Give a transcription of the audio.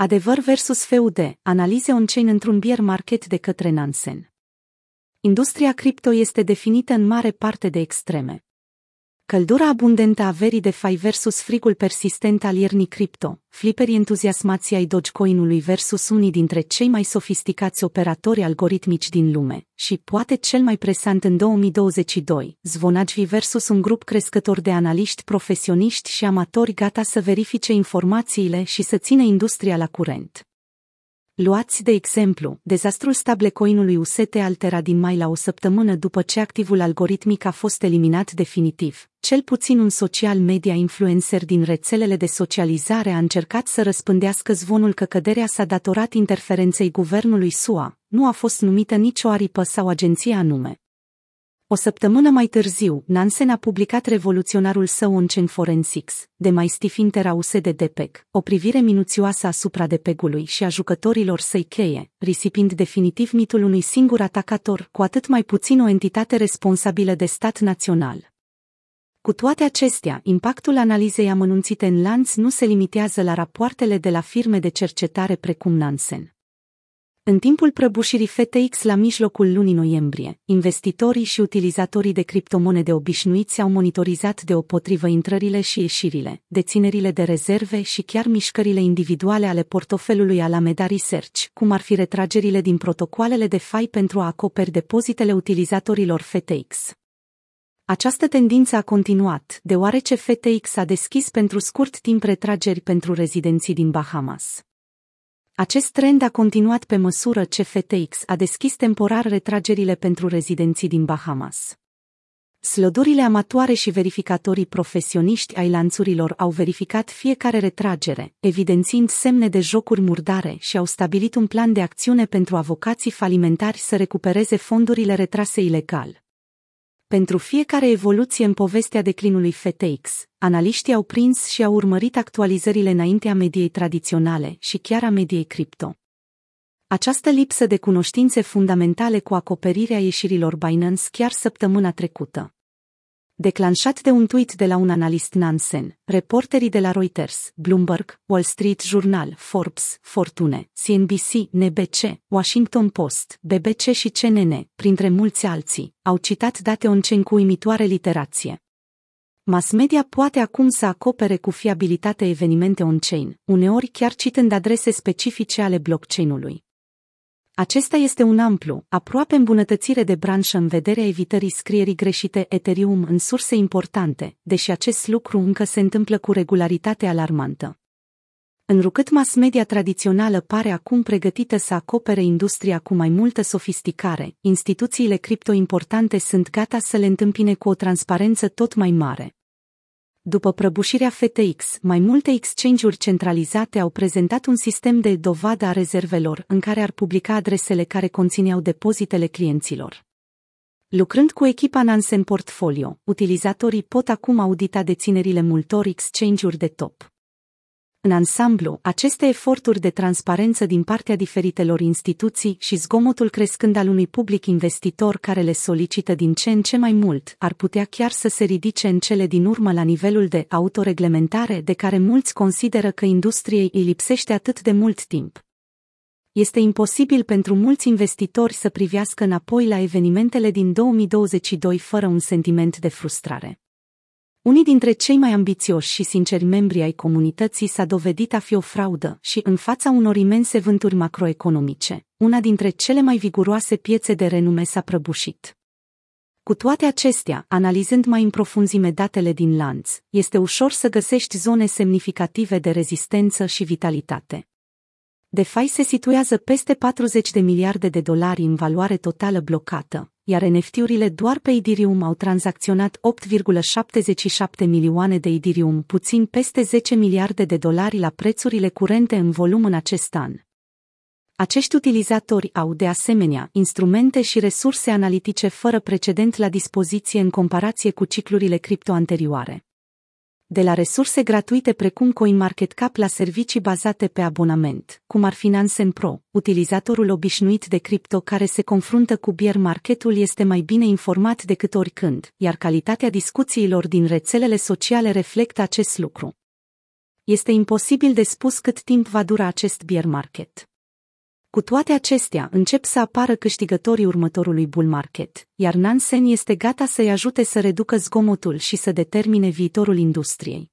Adevăr versus FUD, analize on-chain într-un bear market de către Nansen. Industria cripto este definită în mare parte de extreme. Căldura abundentă a verii de fai versus frigul persistent al iernii cripto, fliperii entuziasmați ai Dogecoin-ului versus unii dintre cei mai sofisticați operatori algoritmici din lume, și poate cel mai presant în 2022, zvonagvi versus un grup crescător de analiști profesioniști și amatori gata să verifice informațiile și să țină industria la curent. Luați de exemplu, dezastrul stablecoinului UST altera din mai la o săptămână după ce activul algoritmic a fost eliminat definitiv. Cel puțin un social media influencer din rețelele de socializare a încercat să răspândească zvonul că căderea s-a datorat interferenței guvernului SUA, nu a fost numită nicio aripă sau agenție anume. O săptămână mai târziu, Nansen a publicat revoluționarul său Onchen Forensics, de mai Interause de DPEG, o privire minuțioasă asupra DPEG-ului și a jucătorilor săi cheie, risipind definitiv mitul unui singur atacator, cu atât mai puțin o entitate responsabilă de stat național. Cu toate acestea, impactul analizei amănunțite în lanț nu se limitează la rapoartele de la firme de cercetare precum Nansen. În timpul prăbușirii FTX la mijlocul lunii noiembrie, investitorii și utilizatorii de criptomonede obișnuiți au monitorizat deopotrivă intrările și ieșirile, deținerile de rezerve și chiar mișcările individuale ale portofelului Alameda Research, cum ar fi retragerile din protocoalele de fai pentru a acoperi depozitele utilizatorilor FTX. Această tendință a continuat, deoarece FTX a deschis pentru scurt timp retrageri pentru rezidenții din Bahamas. Acest trend a continuat pe măsură ce FTX a deschis temporar retragerile pentru rezidenții din Bahamas. Slădurile amatoare și verificatorii profesioniști ai lanțurilor au verificat fiecare retragere, evidențiind semne de jocuri murdare și au stabilit un plan de acțiune pentru avocații falimentari să recupereze fondurile retrase ilegal. Pentru fiecare evoluție în povestea declinului FTX, analiștii au prins și au urmărit actualizările înaintea mediei tradiționale și chiar a mediei cripto. Această lipsă de cunoștințe fundamentale cu acoperirea ieșirilor Binance chiar săptămâna trecută declanșat de un tweet de la un analist Nansen, reporterii de la Reuters, Bloomberg, Wall Street Journal, Forbes, Fortune, CNBC, NBC, Washington Post, BBC și CNN, printre mulți alții, au citat date on cu uimitoare literație. Mass media poate acum să acopere cu fiabilitate evenimente on-chain, uneori chiar citând adrese specifice ale blockchain-ului. Acesta este un amplu, aproape îmbunătățire de branșă în vederea evitării scrierii greșite Ethereum în surse importante, deși acest lucru încă se întâmplă cu regularitate alarmantă. Înrucât mass media tradițională pare acum pregătită să acopere industria cu mai multă sofisticare, instituțiile cripto importante sunt gata să le întâmpine cu o transparență tot mai mare. După prăbușirea FTX, mai multe exchange-uri centralizate au prezentat un sistem de dovadă a rezervelor în care ar publica adresele care conțineau depozitele clienților. Lucrând cu echipa Nansen Portfolio, utilizatorii pot acum audita deținerile multor exchange-uri de top. În ansamblu, aceste eforturi de transparență din partea diferitelor instituții și zgomotul crescând al unui public investitor care le solicită din ce în ce mai mult, ar putea chiar să se ridice în cele din urmă la nivelul de autoreglementare de care mulți consideră că industriei îi lipsește atât de mult timp. Este imposibil pentru mulți investitori să privească înapoi la evenimentele din 2022 fără un sentiment de frustrare. Unii dintre cei mai ambițioși și sinceri membri ai comunității s-a dovedit a fi o fraudă și în fața unor imense vânturi macroeconomice, una dintre cele mai viguroase piețe de renume s-a prăbușit. Cu toate acestea, analizând mai în profunzime datele din lanț, este ușor să găsești zone semnificative de rezistență și vitalitate. DeFi se situează peste 40 de miliarde de dolari în valoare totală blocată, iar NFT-urile doar pe Ethereum au tranzacționat 8,77 milioane de Ethereum, puțin peste 10 miliarde de dolari la prețurile curente în volum în acest an. Acești utilizatori au, de asemenea, instrumente și resurse analitice fără precedent la dispoziție în comparație cu ciclurile cripto anterioare de la resurse gratuite precum CoinMarketCap la servicii bazate pe abonament, cum ar fi Nansen Pro, utilizatorul obișnuit de cripto care se confruntă cu bear marketul este mai bine informat decât oricând, iar calitatea discuțiilor din rețelele sociale reflectă acest lucru. este imposibil de spus cât timp va dura acest bear market. Cu toate acestea, încep să apară câștigătorii următorului bull market, iar Nansen este gata să-i ajute să reducă zgomotul și să determine viitorul industriei.